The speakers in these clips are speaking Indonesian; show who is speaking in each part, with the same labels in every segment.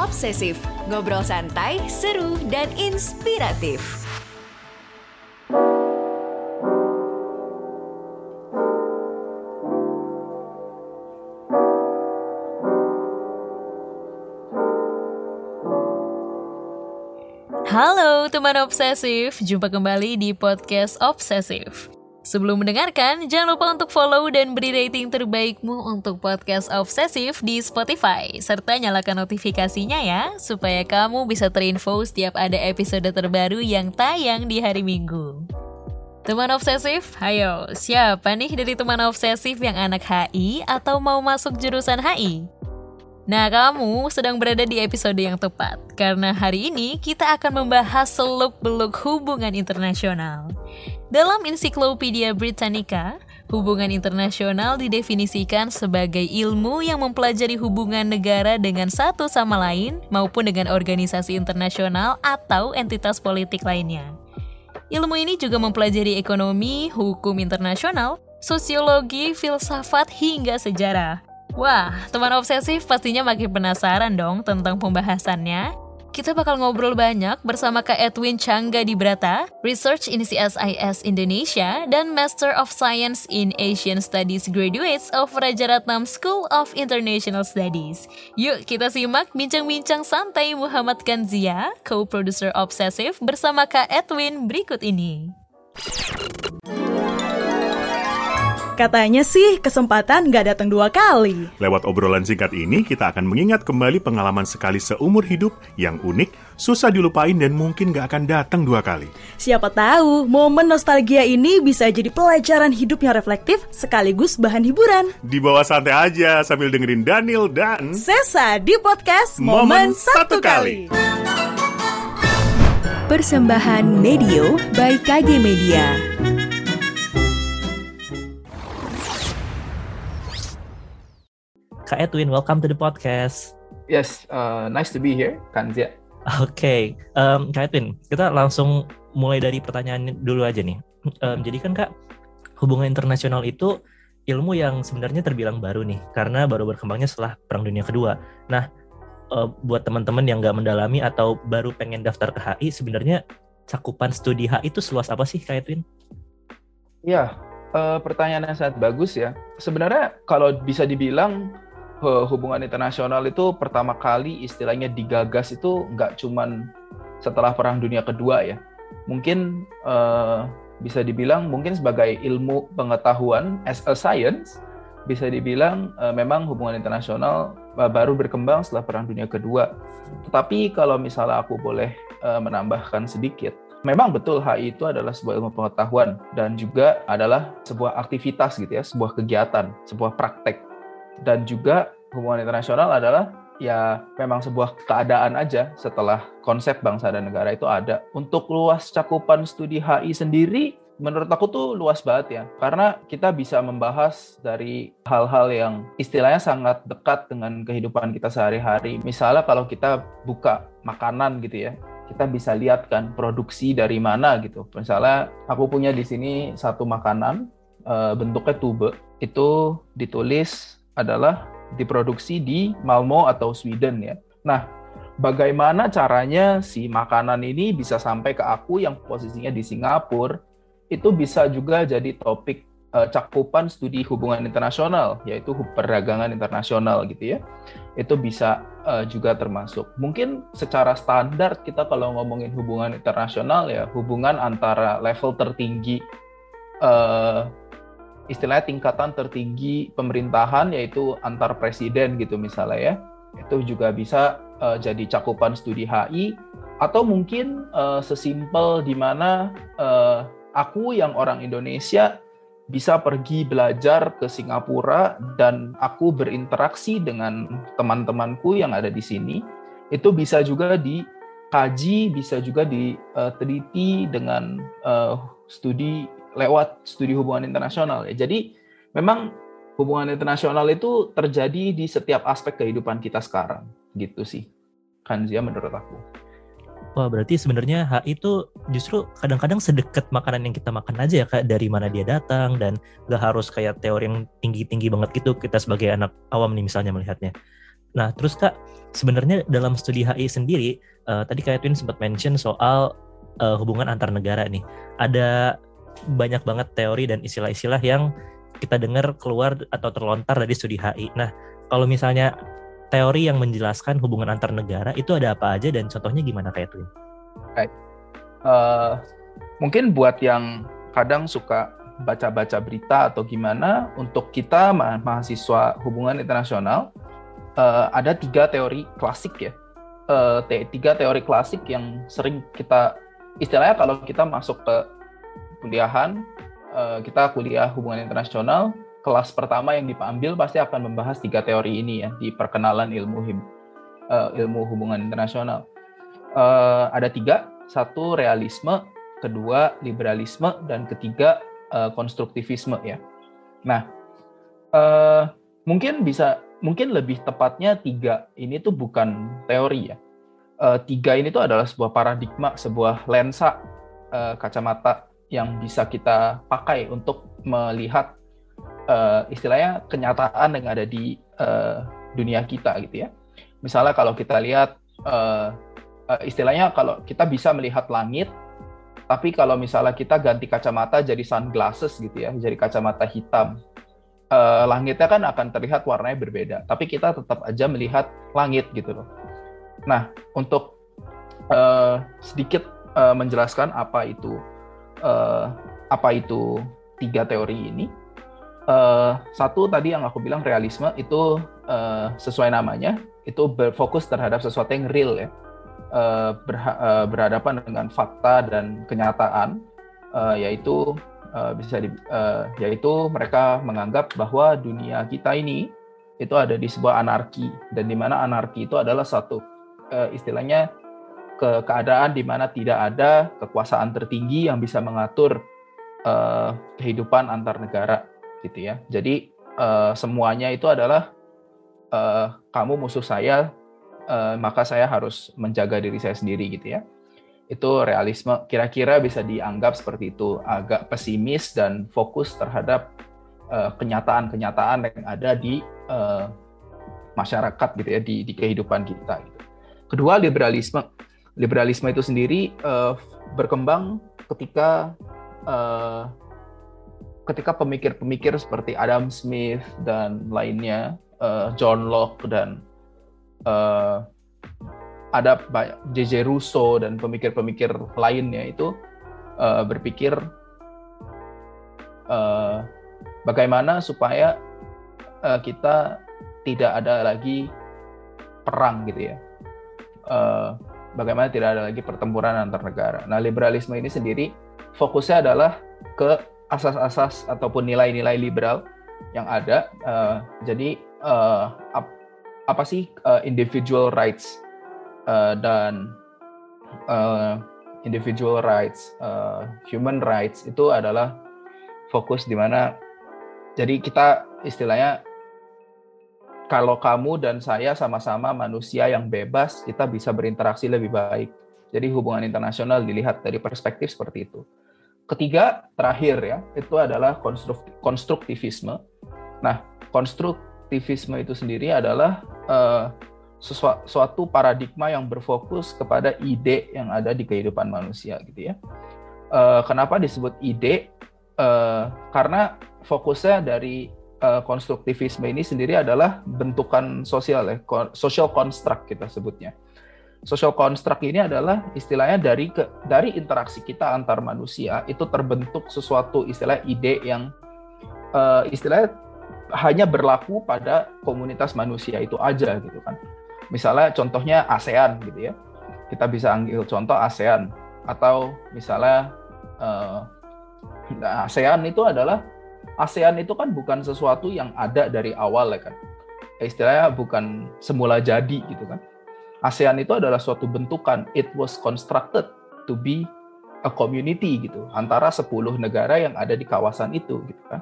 Speaker 1: Obsesif, ngobrol santai, seru, dan inspiratif. Halo teman obsesif, jumpa kembali di podcast Obsesif. Sebelum mendengarkan, jangan lupa untuk follow dan beri rating terbaikmu untuk podcast Obsesif di Spotify, serta nyalakan notifikasinya ya, supaya kamu bisa terinfo setiap ada episode terbaru yang tayang di hari Minggu. Teman obsesif, ayo, siapa nih dari teman obsesif yang anak HI atau mau masuk jurusan HI? Nah, kamu sedang berada di episode yang tepat, karena hari ini kita akan membahas seluk-beluk hubungan internasional. Dalam Ensiklopedia Britannica, hubungan internasional didefinisikan sebagai ilmu yang mempelajari hubungan negara dengan satu sama lain maupun dengan organisasi internasional atau entitas politik lainnya. Ilmu ini juga mempelajari ekonomi, hukum internasional, sosiologi, filsafat, hingga sejarah. Wah, teman obsesif pastinya makin penasaran dong tentang pembahasannya. Kita bakal ngobrol banyak bersama Kak Edwin Changga di Brata, Research in CSIS Indonesia, dan Master of Science in Asian Studies graduates of Raja Ratnam School of International Studies. Yuk kita simak bincang-bincang santai Muhammad Kanzia, co-producer Obsessive bersama Kak Edwin berikut ini.
Speaker 2: Katanya sih kesempatan nggak datang dua kali.
Speaker 3: Lewat obrolan singkat ini, kita akan mengingat kembali pengalaman sekali seumur hidup yang unik, susah dilupain dan mungkin nggak akan datang dua kali.
Speaker 2: Siapa tahu momen nostalgia ini bisa jadi pelajaran hidup yang reflektif sekaligus bahan hiburan.
Speaker 3: Di bawah santai aja sambil dengerin Daniel dan
Speaker 2: Sesa di podcast Momen, Satu Kali.
Speaker 1: Persembahan Medio by KG Media.
Speaker 4: Kak Edwin, welcome to the podcast.
Speaker 5: Yes, uh, nice to be here, Kanzia.
Speaker 4: Oke, okay. um, Kak Edwin, kita langsung mulai dari pertanyaan dulu aja nih. Um, jadi kan Kak, hubungan internasional itu ilmu yang sebenarnya terbilang baru nih, karena baru berkembangnya setelah Perang Dunia Kedua. Nah, uh, buat teman-teman yang nggak mendalami atau baru pengen daftar ke HI, sebenarnya cakupan studi HI itu seluas apa sih Kak Edwin?
Speaker 5: Ya, uh, pertanyaan yang sangat bagus ya. Sebenarnya kalau bisa dibilang hubungan internasional itu pertama kali istilahnya digagas itu nggak cuman setelah Perang Dunia Kedua ya. Mungkin uh, bisa dibilang mungkin sebagai ilmu pengetahuan as a science bisa dibilang uh, memang hubungan internasional uh, baru berkembang setelah Perang Dunia Kedua. Tetapi kalau misalnya aku boleh uh, menambahkan sedikit, memang betul HI itu adalah sebuah ilmu pengetahuan dan juga adalah sebuah aktivitas gitu ya, sebuah kegiatan, sebuah praktek dan juga hubungan internasional adalah ya memang sebuah keadaan aja setelah konsep bangsa dan negara itu ada. Untuk luas cakupan studi HI sendiri menurut aku tuh luas banget ya. Karena kita bisa membahas dari hal-hal yang istilahnya sangat dekat dengan kehidupan kita sehari-hari. Misalnya kalau kita buka makanan gitu ya kita bisa lihat kan produksi dari mana gitu. Misalnya aku punya di sini satu makanan eh, bentuknya tube. Itu ditulis adalah diproduksi di Malmo atau Sweden ya. Nah, bagaimana caranya si makanan ini bisa sampai ke aku yang posisinya di Singapura? Itu bisa juga jadi topik uh, cakupan studi hubungan internasional, yaitu perdagangan internasional gitu ya. Itu bisa uh, juga termasuk. Mungkin secara standar kita kalau ngomongin hubungan internasional ya, hubungan antara level tertinggi uh, istilahnya tingkatan tertinggi pemerintahan yaitu antar presiden gitu misalnya ya. Itu juga bisa uh, jadi cakupan studi HI atau mungkin uh, sesimpel di mana uh, aku yang orang Indonesia bisa pergi belajar ke Singapura dan aku berinteraksi dengan teman-temanku yang ada di sini. Itu bisa juga dikaji bisa juga diteliti dengan uh, studi lewat studi hubungan internasional ya. Jadi memang hubungan internasional itu terjadi di setiap aspek kehidupan kita sekarang gitu sih. Kanzia menurut aku.
Speaker 4: Wah berarti sebenarnya HI itu justru kadang-kadang sedekat makanan yang kita makan aja ya kak dari mana dia datang dan gak harus kayak teori yang tinggi-tinggi banget gitu kita sebagai anak awam nih misalnya melihatnya. Nah, terus Kak, sebenarnya dalam studi HI sendiri, uh, tadi Kak Edwin sempat mention soal uh, hubungan antar negara nih. Ada banyak banget teori dan istilah-istilah yang kita dengar keluar atau terlontar dari studi HI. Nah, kalau misalnya teori yang menjelaskan hubungan antar negara itu ada apa aja dan contohnya gimana Kak Edwin?
Speaker 5: Right. Uh, mungkin buat yang kadang suka baca-baca berita atau gimana untuk kita ma mahasiswa hubungan internasional uh, ada tiga teori klasik ya uh, tiga teori klasik yang sering kita istilahnya kalau kita masuk ke kuliahan uh, kita kuliah hubungan internasional kelas pertama yang diambil pasti akan membahas tiga teori ini ya di perkenalan ilmu uh, ilmu hubungan internasional uh, ada tiga satu realisme kedua liberalisme dan ketiga uh, konstruktivisme ya. Nah, uh, mungkin bisa mungkin lebih tepatnya tiga ini tuh bukan teori ya. Uh, tiga ini tuh adalah sebuah paradigma, sebuah lensa uh, kacamata yang bisa kita pakai untuk melihat uh, istilahnya kenyataan yang ada di uh, dunia kita gitu ya. Misalnya kalau kita lihat uh, istilahnya kalau kita bisa melihat langit tapi kalau misalnya kita ganti kacamata jadi sunglasses gitu ya, jadi kacamata hitam, uh, langitnya kan akan terlihat warnanya berbeda. Tapi kita tetap aja melihat langit gitu loh. Nah, untuk uh, sedikit uh, menjelaskan apa itu uh, apa itu tiga teori ini. Uh, satu tadi yang aku bilang realisme itu uh, sesuai namanya itu berfokus terhadap sesuatu yang real ya uh, uh, berhadapan dengan fakta dan kenyataan, uh, yaitu uh, bisa di, uh, yaitu mereka menganggap bahwa dunia kita ini itu ada di sebuah anarki dan di mana anarki itu adalah satu uh, istilahnya ke keadaan di mana tidak ada kekuasaan tertinggi yang bisa mengatur uh, kehidupan antar negara gitu ya. Jadi uh, semuanya itu adalah uh, kamu musuh saya uh, maka saya harus menjaga diri saya sendiri gitu ya. Itu realisme kira-kira bisa dianggap seperti itu, agak pesimis dan fokus terhadap kenyataan-kenyataan uh, yang ada di uh, masyarakat gitu ya di, di kehidupan kita. Gitu. Kedua liberalisme, liberalisme itu sendiri uh, berkembang ketika uh, ketika pemikir-pemikir seperti Adam Smith dan lainnya, uh, John Locke dan uh, ada JJ Russo dan pemikir-pemikir lainnya itu uh, berpikir uh, bagaimana supaya uh, kita tidak ada lagi perang gitu ya. Uh, bagaimana tidak ada lagi pertempuran antar negara. Nah, liberalisme ini sendiri fokusnya adalah ke asas-asas ataupun nilai-nilai liberal yang ada. Uh, jadi uh, apa sih uh, individual rights uh, dan uh, individual rights, uh, human rights itu adalah fokus di mana jadi kita istilahnya kalau kamu dan saya sama-sama manusia yang bebas, kita bisa berinteraksi lebih baik. Jadi hubungan internasional dilihat dari perspektif seperti itu. Ketiga, terakhir ya, itu adalah konstruktivisme. Nah, konstruktivisme itu sendiri adalah uh, sesuatu paradigma yang berfokus kepada ide yang ada di kehidupan manusia gitu ya. Uh, kenapa disebut ide? Uh, karena fokusnya dari uh, konstruktivisme ini sendiri adalah bentukan sosial ya, social construct kita sebutnya. Social construct ini adalah istilahnya dari ke, dari interaksi kita antar manusia itu terbentuk sesuatu istilah ide yang uh, istilahnya hanya berlaku pada komunitas manusia itu aja gitu kan. Misalnya contohnya ASEAN gitu ya. Kita bisa ambil contoh ASEAN atau misalnya uh, ASEAN itu adalah ASEAN itu kan bukan sesuatu yang ada dari awal ya kan. Istilahnya bukan semula jadi gitu kan. ASEAN itu adalah suatu bentukan. It was constructed to be a community gitu antara 10 negara yang ada di kawasan itu gitu kan.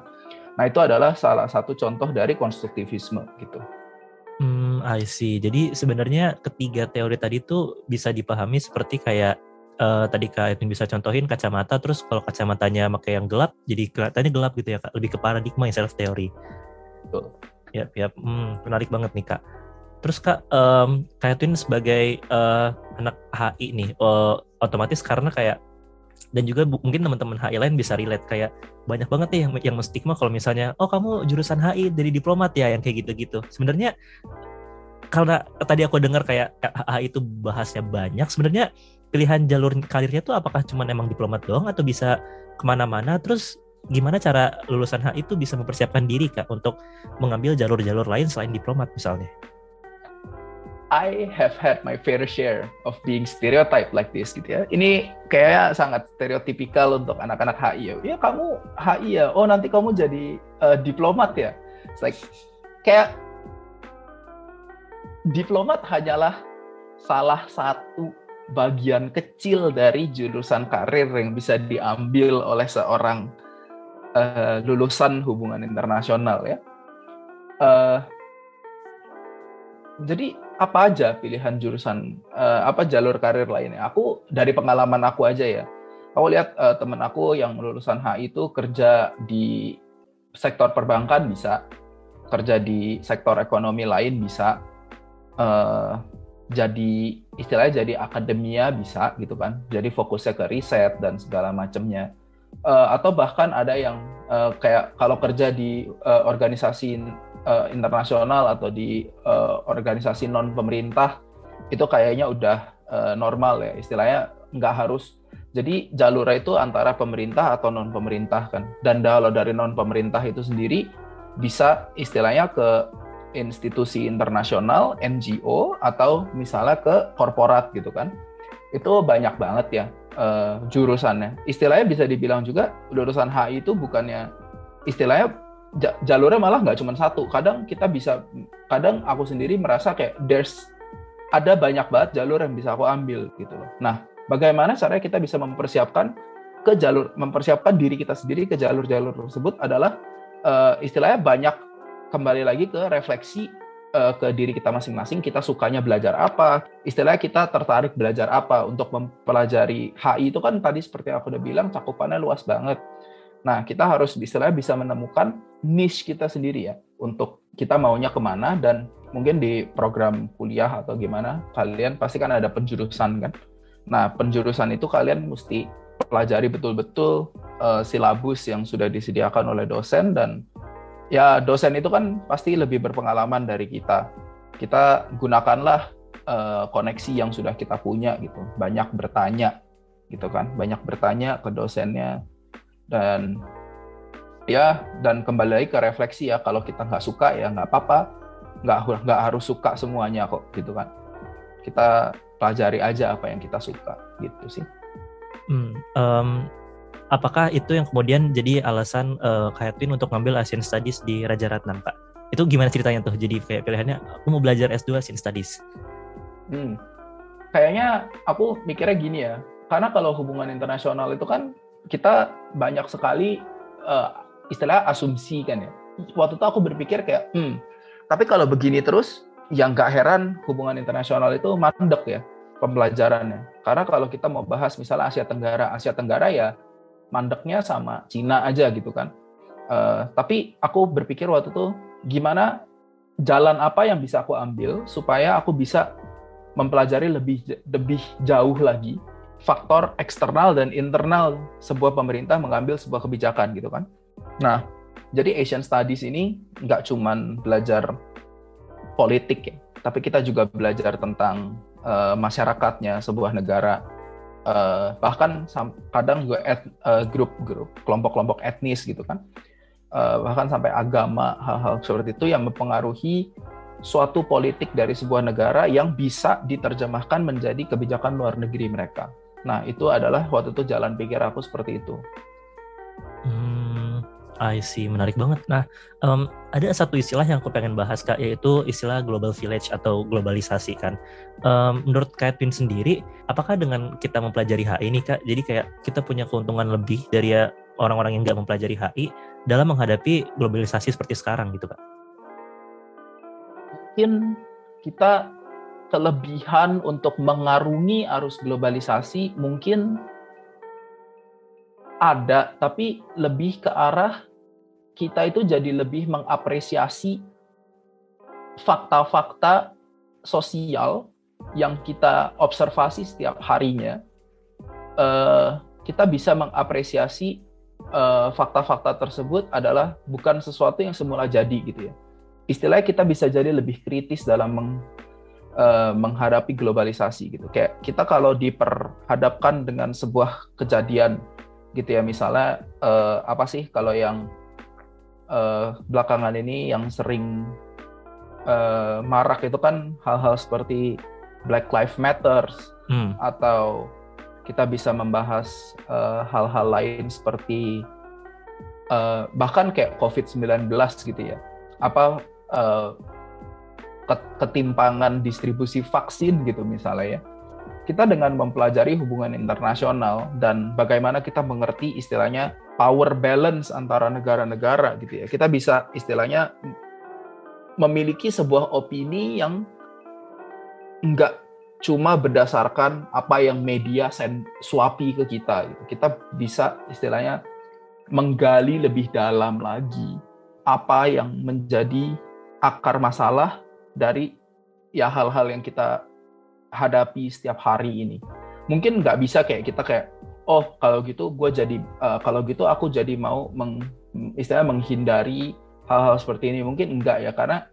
Speaker 5: Nah, itu adalah salah satu contoh dari konstruktivisme gitu.
Speaker 4: Hmm, I see. Jadi sebenarnya ketiga teori tadi itu bisa dipahami seperti kayak uh, tadi Kak Edwin bisa contohin kacamata, terus kalau kacamatanya pakai yang gelap, jadi kelihatannya gelap gitu ya Kak, lebih ke paradigma yang self teori.
Speaker 5: Betul.
Speaker 4: Ya, ya, hmm, menarik banget nih Kak. Terus kak, um, kayak Twin sebagai uh, anak HI nih, uh, otomatis karena kayak dan juga mungkin teman-teman HI lain bisa relate kayak banyak banget nih yang yang menstigma kalau misalnya oh kamu jurusan HI dari diplomat ya yang kayak gitu-gitu. Sebenarnya karena tadi aku dengar kayak HI itu bahasnya banyak, sebenarnya pilihan jalur karirnya tuh apakah cuma emang diplomat doang atau bisa ke mana-mana? Terus gimana cara lulusan HI itu bisa mempersiapkan diri kak untuk mengambil jalur-jalur lain selain diplomat misalnya?
Speaker 5: I have had my fair share of being stereotype like this gitu ya. Ini kayak sangat stereotipikal untuk anak-anak HI ya. Ya kamu HI ya. Oh nanti kamu jadi uh, diplomat ya. It's like kayak diplomat hanyalah salah satu bagian kecil dari jurusan karir yang bisa diambil oleh seorang uh, lulusan hubungan internasional ya. Uh, jadi apa aja pilihan jurusan uh, apa jalur karir lainnya? Aku dari pengalaman aku aja ya. Aku lihat uh, temen aku yang lulusan HI itu kerja di sektor perbankan bisa. Kerja di sektor ekonomi lain bisa uh, jadi istilahnya jadi akademia bisa gitu kan. Jadi fokusnya ke riset dan segala macamnya. Uh, atau bahkan ada yang uh, kayak kalau kerja di uh, organisasi uh, internasional atau di uh, organisasi non pemerintah itu kayaknya udah uh, normal ya. Istilahnya nggak harus. Jadi jalurnya itu antara pemerintah atau non pemerintah kan. Dan kalau dari non pemerintah itu sendiri bisa istilahnya ke institusi internasional NGO atau misalnya ke korporat gitu kan itu banyak banget ya uh, jurusannya istilahnya bisa dibilang juga jurusan HI itu bukannya istilahnya jalurnya malah nggak cuma satu. Kadang kita bisa, kadang aku sendiri merasa kayak there's ada banyak banget jalur yang bisa aku ambil gitu loh. Nah, bagaimana caranya kita bisa mempersiapkan ke jalur, mempersiapkan diri kita sendiri ke jalur-jalur tersebut adalah uh, istilahnya banyak kembali lagi ke refleksi uh, ke diri kita masing-masing. Kita sukanya belajar apa? Istilahnya kita tertarik belajar apa untuk mempelajari HI itu kan tadi seperti aku udah bilang cakupannya luas banget Nah, kita harus istilahnya bisa menemukan niche kita sendiri ya untuk kita maunya ke mana dan mungkin di program kuliah atau gimana kalian pasti kan ada penjurusan kan. Nah, penjurusan itu kalian mesti pelajari betul-betul uh, silabus yang sudah disediakan oleh dosen dan ya dosen itu kan pasti lebih berpengalaman dari kita. Kita gunakanlah uh, koneksi yang sudah kita punya gitu. Banyak bertanya gitu kan. Banyak bertanya ke dosennya dan ya dan kembali lagi ke refleksi ya kalau kita nggak suka ya nggak apa-apa nggak nggak harus suka semuanya kok gitu kan kita pelajari aja apa yang kita suka gitu sih
Speaker 4: hmm, um, apakah itu yang kemudian jadi alasan uh, Twin untuk ngambil Asian Studies di Raja Ratnam Pak itu gimana ceritanya tuh? Jadi pilihannya aku mau belajar S2 Asian Studies.
Speaker 5: Hmm, kayaknya aku mikirnya gini ya. Karena kalau hubungan internasional itu kan kita banyak sekali uh, istilah asumsi kan ya. Waktu itu aku berpikir kayak, hmm, tapi kalau begini terus, yang gak heran hubungan internasional itu mandek ya pembelajarannya. Karena kalau kita mau bahas misalnya Asia Tenggara, Asia Tenggara ya mandeknya sama Cina aja gitu kan. Uh, tapi aku berpikir waktu itu gimana jalan apa yang bisa aku ambil supaya aku bisa mempelajari lebih lebih jauh lagi faktor eksternal dan internal sebuah pemerintah mengambil sebuah kebijakan gitu kan. Nah, jadi Asian Studies ini nggak cuman belajar politik ya, tapi kita juga belajar tentang uh, masyarakatnya sebuah negara. Uh, bahkan kadang juga et, uh, grup-grup, kelompok-kelompok etnis gitu kan. Uh, bahkan sampai agama, hal-hal seperti itu yang mempengaruhi suatu politik dari sebuah negara yang bisa diterjemahkan menjadi kebijakan luar negeri mereka. Nah, itu adalah waktu itu jalan pikir aku seperti itu.
Speaker 4: Hmm, I see, menarik banget. Nah, um, ada satu istilah yang aku pengen bahas kak, yaitu istilah global village atau globalisasi kan. Um, menurut Kak Twin sendiri, apakah dengan kita mempelajari HI ini kak, jadi kayak kita punya keuntungan lebih dari ya orang-orang yang nggak mempelajari HI dalam menghadapi globalisasi seperti sekarang gitu kak?
Speaker 5: Mungkin kita kelebihan untuk mengarungi arus globalisasi mungkin ada, tapi lebih ke arah kita itu jadi lebih mengapresiasi fakta-fakta sosial yang kita observasi setiap harinya, uh, kita bisa mengapresiasi fakta fakta-fakta tersebut adalah bukan sesuatu yang semula jadi gitu ya. Istilahnya kita bisa jadi lebih kritis dalam meng, uh, menghadapi globalisasi gitu. Kayak kita kalau diperhadapkan dengan sebuah kejadian gitu ya, misalnya uh, apa sih kalau yang uh, belakangan ini yang sering uh, marak itu kan hal-hal seperti Black Lives Matters hmm. atau kita bisa membahas eh, hal-hal uh, lain seperti uh, bahkan kayak COVID-19 gitu ya. Apa uh, ketimpangan distribusi vaksin gitu misalnya ya. Kita dengan mempelajari hubungan internasional dan bagaimana kita mengerti istilahnya power balance antara negara-negara gitu ya. Kita bisa istilahnya memiliki sebuah opini yang enggak cuma berdasarkan apa yang media send suapi ke kita gitu. Kita bisa istilahnya menggali lebih dalam lagi apa yang menjadi akar masalah dari ya hal-hal yang kita hadapi setiap hari ini. Mungkin nggak bisa kayak kita kayak oh kalau gitu gue jadi uh, kalau gitu aku jadi mau meng, istilahnya menghindari hal-hal seperti ini mungkin enggak ya karena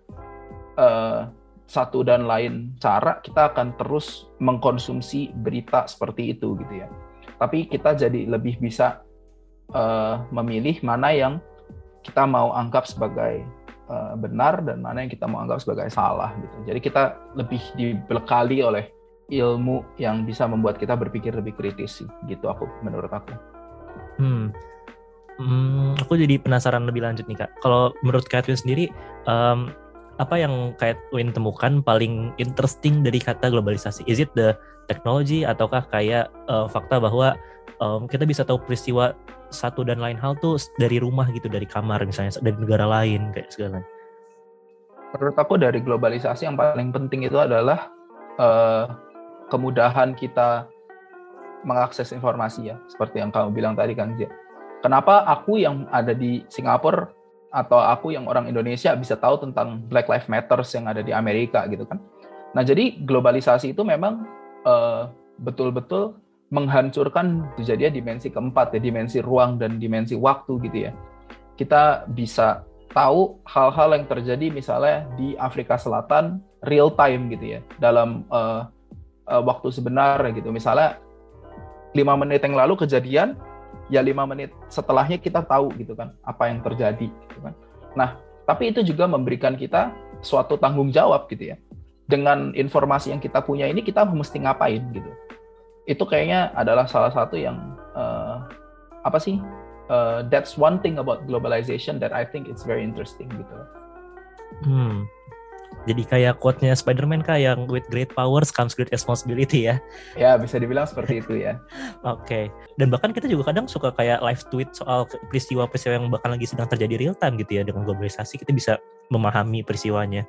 Speaker 5: uh, satu dan lain cara kita akan terus mengkonsumsi berita seperti itu gitu ya. Tapi kita jadi lebih bisa uh, memilih mana yang kita mau anggap sebagai uh, benar dan mana yang kita mau anggap sebagai salah gitu. Jadi kita lebih dibekali oleh ilmu yang bisa membuat kita berpikir lebih kritis sih gitu aku menurut aku.
Speaker 4: Hmm. Hmm, aku jadi penasaran lebih lanjut nih kak. Kalau menurut Catherine sendiri, um, apa yang Win temukan paling interesting dari kata globalisasi? Is it the technology ataukah kayak uh, fakta bahwa um, kita bisa tahu peristiwa satu dan lain hal tuh dari rumah gitu, dari kamar misalnya, dari negara lain kayak segala.
Speaker 5: Menurut aku dari globalisasi yang paling penting itu adalah uh, kemudahan kita mengakses informasi ya, seperti yang kamu bilang tadi Jia. Kenapa aku yang ada di Singapura atau aku yang orang Indonesia bisa tahu tentang Black Lives Matter yang ada di Amerika gitu kan. Nah jadi globalisasi itu memang uh, betul-betul menghancurkan jadi dimensi keempat ya dimensi ruang dan dimensi waktu gitu ya. Kita bisa tahu hal-hal yang terjadi misalnya di Afrika Selatan real time gitu ya dalam uh, uh, waktu sebenar gitu. Misalnya lima menit yang lalu kejadian ya lima menit setelahnya kita tahu gitu kan apa yang terjadi gitu kan. Nah, tapi itu juga memberikan kita suatu tanggung jawab gitu ya. Dengan informasi yang kita punya ini kita mesti ngapain gitu. Itu kayaknya adalah salah satu yang uh, apa sih? Uh, that's one thing about globalization that I think it's very interesting gitu.
Speaker 4: Hmm, jadi kayak quote-nya Spider-Man kah yang with great powers comes great responsibility ya.
Speaker 5: Ya, bisa dibilang seperti itu ya.
Speaker 4: Oke. Okay. Dan bahkan kita juga kadang suka kayak live tweet soal peristiwa-peristiwa yang bahkan lagi sedang terjadi real time gitu ya dengan globalisasi kita bisa memahami peristiwanya.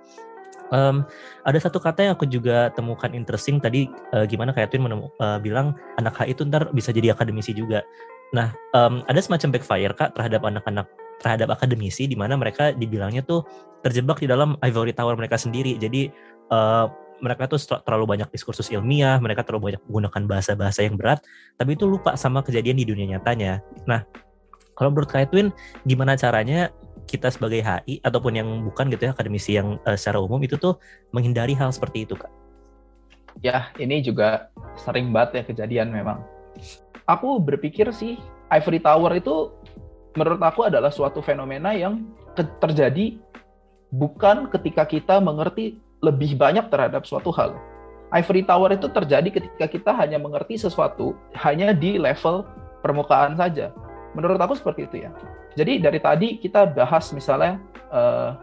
Speaker 4: Um, ada satu kata yang aku juga temukan interesting tadi uh, gimana kayak Twin menemu, uh, bilang anak H itu ntar bisa jadi akademisi juga. Nah, um, ada semacam backfire kak terhadap anak-anak terhadap akademisi di mana mereka dibilangnya tuh terjebak di dalam ivory tower mereka sendiri. Jadi uh, mereka tuh terlalu banyak diskursus ilmiah, mereka terlalu banyak menggunakan bahasa-bahasa yang berat, tapi itu lupa sama kejadian di dunia nyatanya. Nah, kalau menurut Kak Edwin, gimana caranya kita sebagai HI ataupun yang bukan gitu ya akademisi yang uh, secara umum itu tuh menghindari hal seperti itu, Kak?
Speaker 5: Ya, ini juga sering banget ya kejadian memang. Aku berpikir sih Ivory Tower itu menurut aku adalah suatu fenomena yang terjadi bukan ketika kita mengerti lebih banyak terhadap suatu hal. Ivory Tower itu terjadi ketika kita hanya mengerti sesuatu hanya di level permukaan saja. Menurut aku seperti itu ya. Jadi dari tadi kita bahas misalnya uh,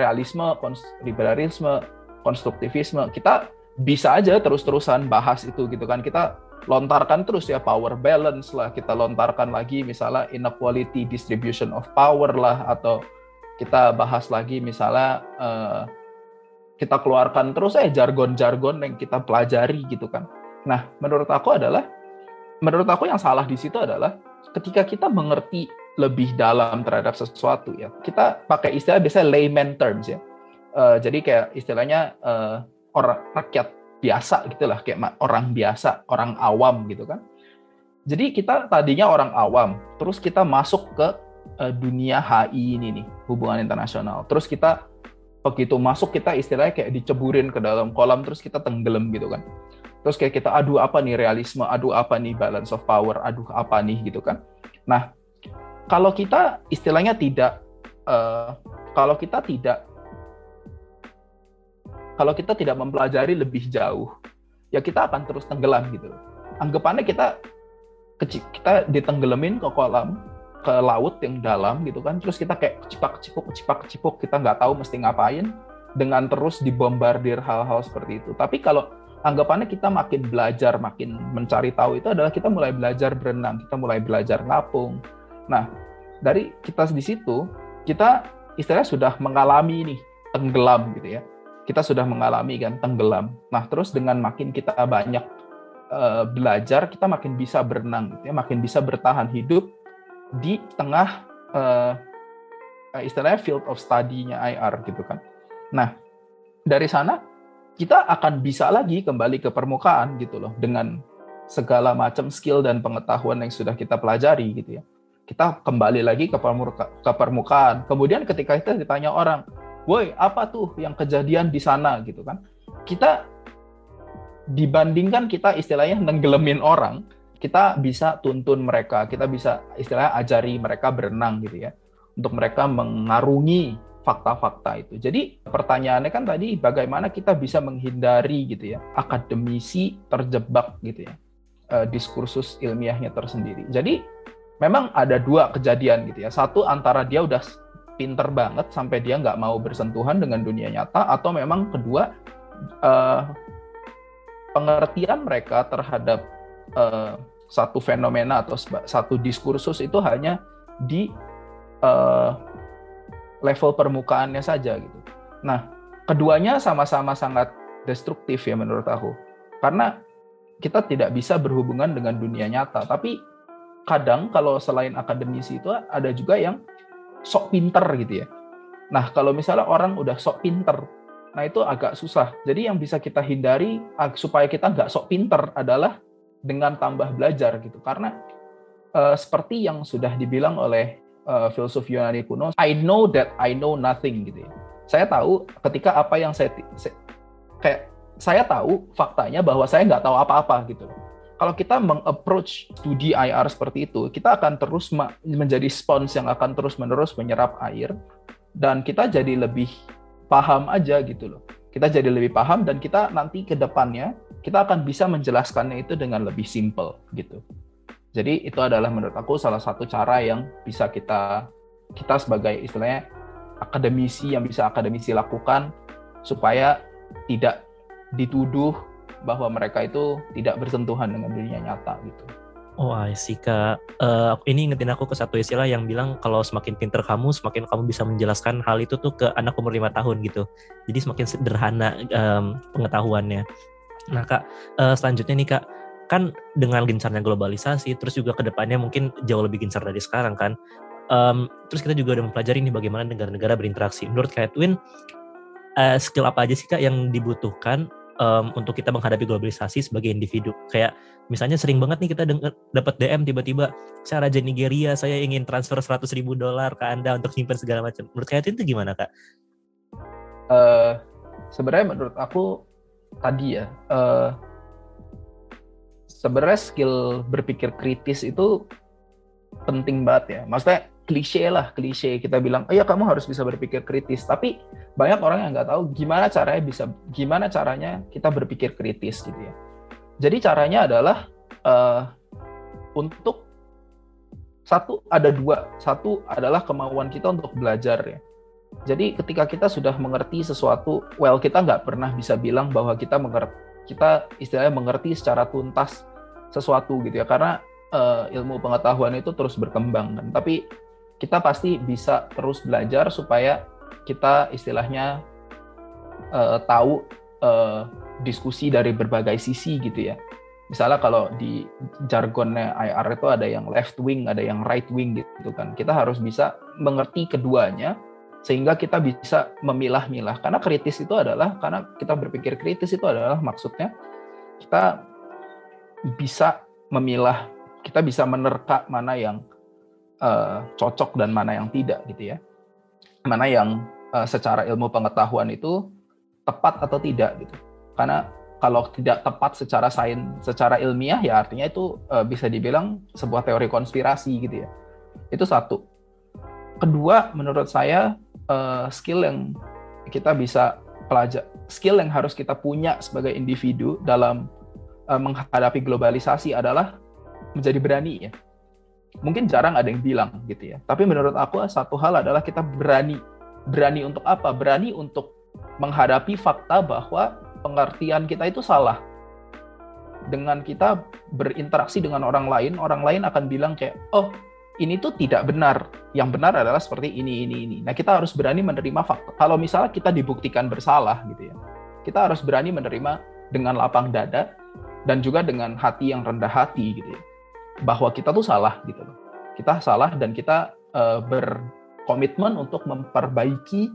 Speaker 5: realisme, konst liberalisme, konstruktivisme. Kita bisa aja terus-terusan bahas itu gitu kan. Kita lontarkan terus ya power balance lah kita lontarkan lagi misalnya inequality distribution of power lah atau kita bahas lagi misalnya uh, kita keluarkan terus eh jargon-jargon yang kita pelajari gitu kan. Nah, menurut aku adalah menurut aku yang salah di situ adalah ketika kita mengerti lebih dalam terhadap sesuatu ya. Kita pakai istilah biasanya layman terms ya. Uh, jadi kayak istilahnya uh, orang rakyat biasa gitulah kayak orang biasa orang awam gitu kan jadi kita tadinya orang awam terus kita masuk ke uh, dunia HI ini nih hubungan internasional terus kita begitu masuk kita istilahnya kayak diceburin ke dalam kolam terus kita tenggelam gitu kan terus kayak kita aduh apa nih realisme? Aduh apa nih balance of power? Aduh apa nih? Gitu kan. Nah kalau kita istilahnya tidak uh, kalau kita tidak kalau kita tidak mempelajari lebih jauh ya kita akan terus tenggelam gitu. Anggapannya kita kita ditenggelamin ke kolam ke laut yang dalam gitu kan. Terus kita kayak kecipak kecipuk kecipak kecipuk kita nggak tahu mesti ngapain dengan terus dibombardir hal-hal seperti itu. Tapi kalau anggapannya kita makin belajar makin mencari tahu itu adalah kita mulai belajar berenang kita mulai belajar ngapung. Nah dari kita di situ kita istilahnya sudah mengalami nih tenggelam gitu ya. Kita sudah mengalami kan tenggelam. Nah terus dengan makin kita banyak uh, belajar kita makin bisa berenang gitu ya makin bisa bertahan hidup di tengah uh, istilahnya field of study-nya IR gitu kan. Nah, dari sana kita akan bisa lagi kembali ke permukaan gitu loh dengan segala macam skill dan pengetahuan yang sudah kita pelajari gitu ya. Kita kembali lagi ke, permuka, ke permukaan. Kemudian ketika kita ditanya orang, "Woi, apa tuh yang kejadian di sana?" gitu kan. Kita dibandingkan kita istilahnya nenggelemin orang, kita bisa tuntun mereka, kita bisa istilahnya ajari mereka berenang gitu ya, untuk mereka mengarungi fakta-fakta itu. Jadi pertanyaannya kan tadi bagaimana kita bisa menghindari gitu ya akademisi terjebak gitu ya uh, diskursus ilmiahnya tersendiri. Jadi memang ada dua kejadian gitu ya. Satu antara dia udah pinter banget sampai dia nggak mau bersentuhan dengan dunia nyata, atau memang kedua uh, pengertian mereka terhadap uh, satu fenomena atau satu diskursus itu hanya di uh, level permukaannya saja gitu. Nah, keduanya sama-sama sangat destruktif ya menurut aku. Karena kita tidak bisa berhubungan dengan dunia nyata, tapi kadang kalau selain akademisi itu ada juga yang sok pinter gitu ya. Nah, kalau misalnya orang udah sok pinter, nah itu agak susah. Jadi yang bisa kita hindari supaya kita nggak sok pinter adalah dengan tambah belajar gitu karena uh, seperti yang sudah dibilang oleh uh, filsuf Yunani kuno I know that I know nothing gitu ya saya tahu ketika apa yang saya, saya kayak saya tahu faktanya bahwa saya nggak tahu apa-apa gitu kalau kita mengapproach studi IR seperti itu, kita akan terus menjadi spons yang akan terus-menerus menyerap air, dan kita jadi lebih paham aja gitu loh. Kita jadi lebih paham dan kita nanti ke depannya kita akan bisa menjelaskannya itu dengan lebih simple gitu. Jadi itu adalah menurut aku salah satu cara yang bisa kita kita sebagai istilahnya akademisi yang bisa akademisi lakukan supaya tidak dituduh bahwa mereka itu tidak bersentuhan dengan dunia nyata gitu.
Speaker 4: Oh, I Kak. Uh, ini ingetin aku ke satu istilah yang bilang kalau semakin pinter kamu, semakin kamu bisa menjelaskan hal itu tuh ke anak umur lima tahun gitu. Jadi semakin sederhana um, pengetahuannya. Nah kak, uh, selanjutnya nih kak, kan dengan gencarnya globalisasi, terus juga ke depannya mungkin jauh lebih gencar dari sekarang kan. Um, terus kita juga udah mempelajari nih bagaimana negara-negara berinteraksi. Menurut Kak Edwin, uh, skill apa aja sih kak yang dibutuhkan um, untuk kita menghadapi globalisasi sebagai individu? Kayak misalnya sering banget nih kita dapat DM tiba-tiba, saya raja Nigeria, saya ingin transfer 100 ribu dolar ke anda untuk simpan segala macam. Menurut Kak Edwin itu gimana kak?
Speaker 5: Uh, sebenarnya menurut aku tadi ya uh, sebenarnya skill berpikir kritis itu penting banget ya. Maksudnya klise lah klise. Kita bilang oh ya kamu harus bisa berpikir kritis. Tapi banyak orang yang nggak tahu gimana caranya bisa gimana caranya kita berpikir kritis gitu ya. Jadi caranya adalah uh, untuk satu ada dua. Satu adalah kemauan kita untuk belajar ya. Jadi ketika kita sudah mengerti sesuatu, well kita nggak pernah bisa bilang bahwa kita mengerti, kita istilahnya mengerti secara tuntas sesuatu gitu ya, karena uh, ilmu pengetahuan itu terus berkembang kan. Tapi kita pasti bisa terus belajar supaya kita istilahnya uh, tahu uh, diskusi dari berbagai sisi gitu ya. Misalnya kalau di jargonnya IR itu ada yang left wing, ada yang right wing gitu kan. Kita harus bisa mengerti keduanya sehingga kita bisa memilah-milah. Karena kritis itu adalah karena kita berpikir kritis itu adalah maksudnya kita bisa memilah kita bisa menerka mana yang uh, cocok dan mana yang tidak gitu ya. Mana yang uh, secara ilmu pengetahuan itu tepat atau tidak gitu. Karena kalau tidak tepat secara sains secara ilmiah ya artinya itu uh, bisa dibilang sebuah teori konspirasi gitu ya. Itu satu. Kedua menurut saya uh, skill yang kita bisa pelajar skill yang harus kita punya sebagai individu dalam uh, menghadapi globalisasi adalah menjadi berani ya. Mungkin jarang ada yang bilang gitu ya. Tapi menurut aku satu hal adalah kita berani. Berani untuk apa? Berani untuk menghadapi fakta bahwa pengertian kita itu salah. Dengan kita berinteraksi dengan orang lain orang lain akan bilang kayak oh ini tuh tidak benar. Yang benar adalah seperti ini, ini, ini. Nah, kita harus berani menerima fakta. Kalau misalnya kita dibuktikan bersalah, gitu ya, kita harus berani menerima dengan lapang dada dan juga dengan hati yang rendah hati, gitu ya, bahwa kita tuh salah, gitu loh. Kita salah dan kita uh, berkomitmen untuk memperbaiki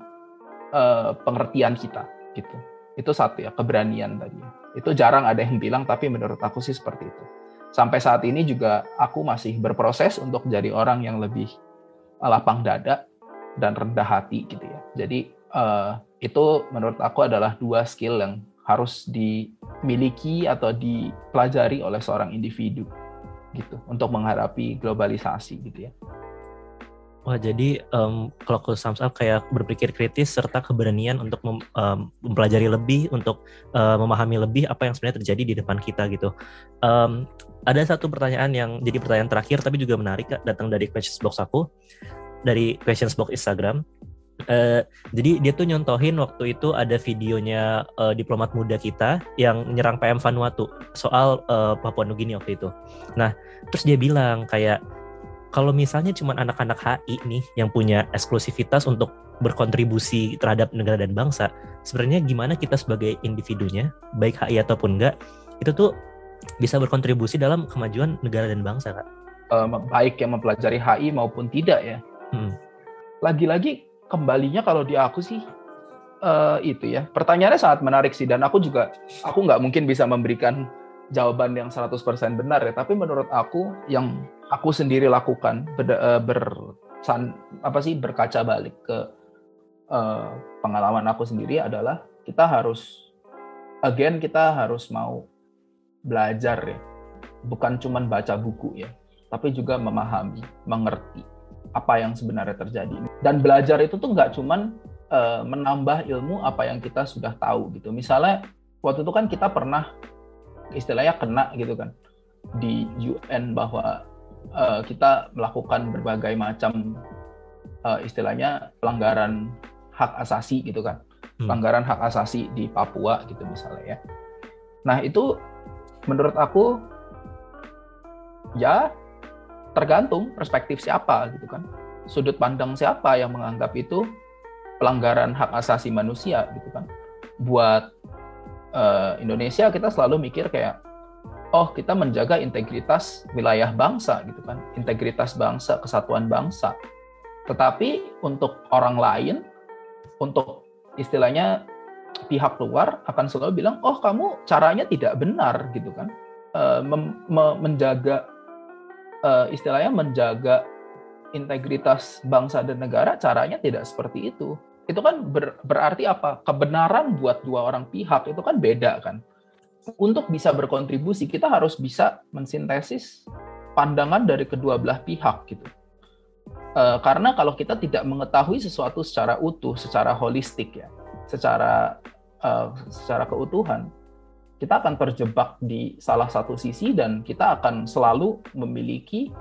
Speaker 5: uh, pengertian kita, gitu. Itu satu ya keberanian tadi. Itu jarang ada yang bilang, tapi menurut aku sih seperti itu sampai saat ini juga aku masih berproses untuk jadi orang yang lebih lapang dada dan rendah hati gitu ya. Jadi uh, itu menurut aku adalah dua skill yang harus dimiliki atau dipelajari oleh seorang individu gitu untuk menghadapi globalisasi gitu ya.
Speaker 4: Wah, jadi um, kalau aku sums up kayak berpikir kritis serta keberanian untuk mem, um, mempelajari lebih, untuk uh, memahami lebih apa yang sebenarnya terjadi di depan kita gitu. Um, ada satu pertanyaan yang jadi pertanyaan terakhir tapi juga menarik datang dari questions box aku, dari questions box Instagram. Uh, jadi dia tuh nyontohin waktu itu ada videonya uh, diplomat muda kita yang menyerang PM Vanuatu soal uh, Papua Nugini waktu itu. Nah, terus dia bilang kayak kalau misalnya cuma anak-anak HI nih yang punya eksklusivitas untuk berkontribusi terhadap negara dan bangsa, sebenarnya gimana kita sebagai individunya, baik HI ataupun enggak, itu tuh bisa berkontribusi dalam kemajuan negara dan bangsa, Kak?
Speaker 5: Um, baik yang mempelajari HI maupun tidak ya. Hmm. Lagi-lagi kembalinya kalau di aku sih uh, itu ya. Pertanyaannya sangat menarik sih dan aku juga aku nggak mungkin bisa memberikan jawaban yang 100% benar ya, tapi menurut aku yang aku sendiri lakukan ber, uh, ber san, apa sih berkaca balik ke uh, pengalaman aku sendiri adalah kita harus again kita harus mau belajar ya. Bukan cuman baca buku ya tapi juga memahami mengerti apa yang sebenarnya terjadi. Dan belajar itu tuh nggak cuman uh, menambah ilmu apa yang kita sudah tahu gitu. Misalnya waktu itu kan kita pernah istilahnya kena gitu kan. Di UN bahwa uh, kita melakukan berbagai macam uh, istilahnya pelanggaran hak asasi gitu kan. Hmm. pelanggaran hak asasi di Papua gitu misalnya ya. Nah itu menurut aku ya tergantung perspektif siapa gitu kan. Sudut pandang siapa yang menganggap itu pelanggaran hak asasi manusia gitu kan. Buat uh, Indonesia kita selalu mikir kayak oh kita menjaga integritas wilayah bangsa gitu kan, integritas bangsa, kesatuan bangsa. Tetapi untuk orang lain, untuk istilahnya pihak luar akan selalu bilang, oh kamu caranya tidak benar gitu kan, e, menjaga e, istilahnya menjaga integritas bangsa dan negara caranya tidak seperti itu. Itu kan ber, berarti apa? Kebenaran buat dua orang pihak itu kan beda kan untuk bisa berkontribusi kita harus bisa mensintesis pandangan dari kedua belah pihak gitu. E, karena kalau kita tidak mengetahui sesuatu secara utuh, secara holistik ya, secara e, secara keutuhan, kita akan terjebak di salah satu sisi dan kita akan selalu memiliki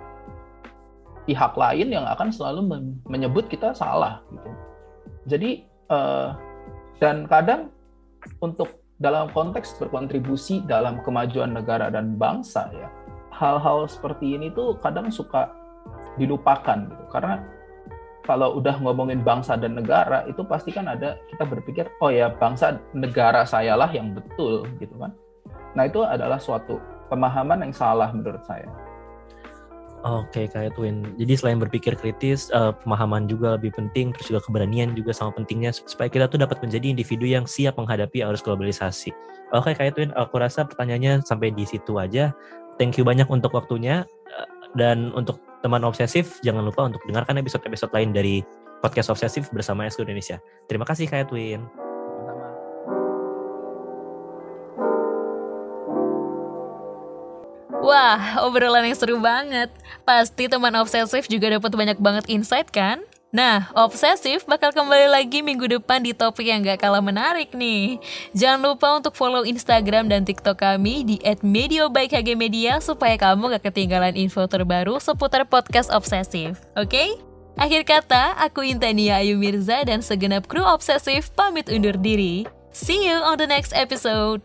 Speaker 5: pihak lain yang akan selalu menyebut kita salah gitu. Jadi e, dan kadang untuk dalam konteks berkontribusi dalam kemajuan negara dan bangsa ya hal-hal seperti ini tuh kadang suka dilupakan gitu. Karena kalau udah ngomongin bangsa dan negara itu pasti kan ada kita berpikir oh ya bangsa negara saya lah yang betul gitu kan. Nah itu adalah suatu pemahaman yang salah menurut saya
Speaker 4: Oke, kayak Twin. Jadi selain berpikir kritis, uh, pemahaman juga lebih penting, terus juga keberanian juga sama pentingnya supaya kita tuh dapat menjadi individu yang siap menghadapi arus globalisasi. Oke, kayak Twin, aku rasa pertanyaannya sampai di situ aja. Thank you banyak untuk waktunya uh, dan untuk teman obsesif jangan lupa untuk dengarkan episode-episode lain dari podcast obsesif bersama SK Indonesia. Terima kasih kayak Twin.
Speaker 1: Wah, obrolan yang seru banget. Pasti teman obsesif juga dapat banyak banget insight kan? Nah, Obsesif bakal kembali lagi minggu depan di topik yang gak kalah menarik nih. Jangan lupa untuk follow Instagram dan TikTok kami di @mediobaikHGmedia supaya kamu gak ketinggalan info terbaru seputar podcast Obsesif. Oke? Okay? Akhir kata, aku Intania Ayu Mirza dan segenap kru Obsesif pamit undur diri. See you on the next episode.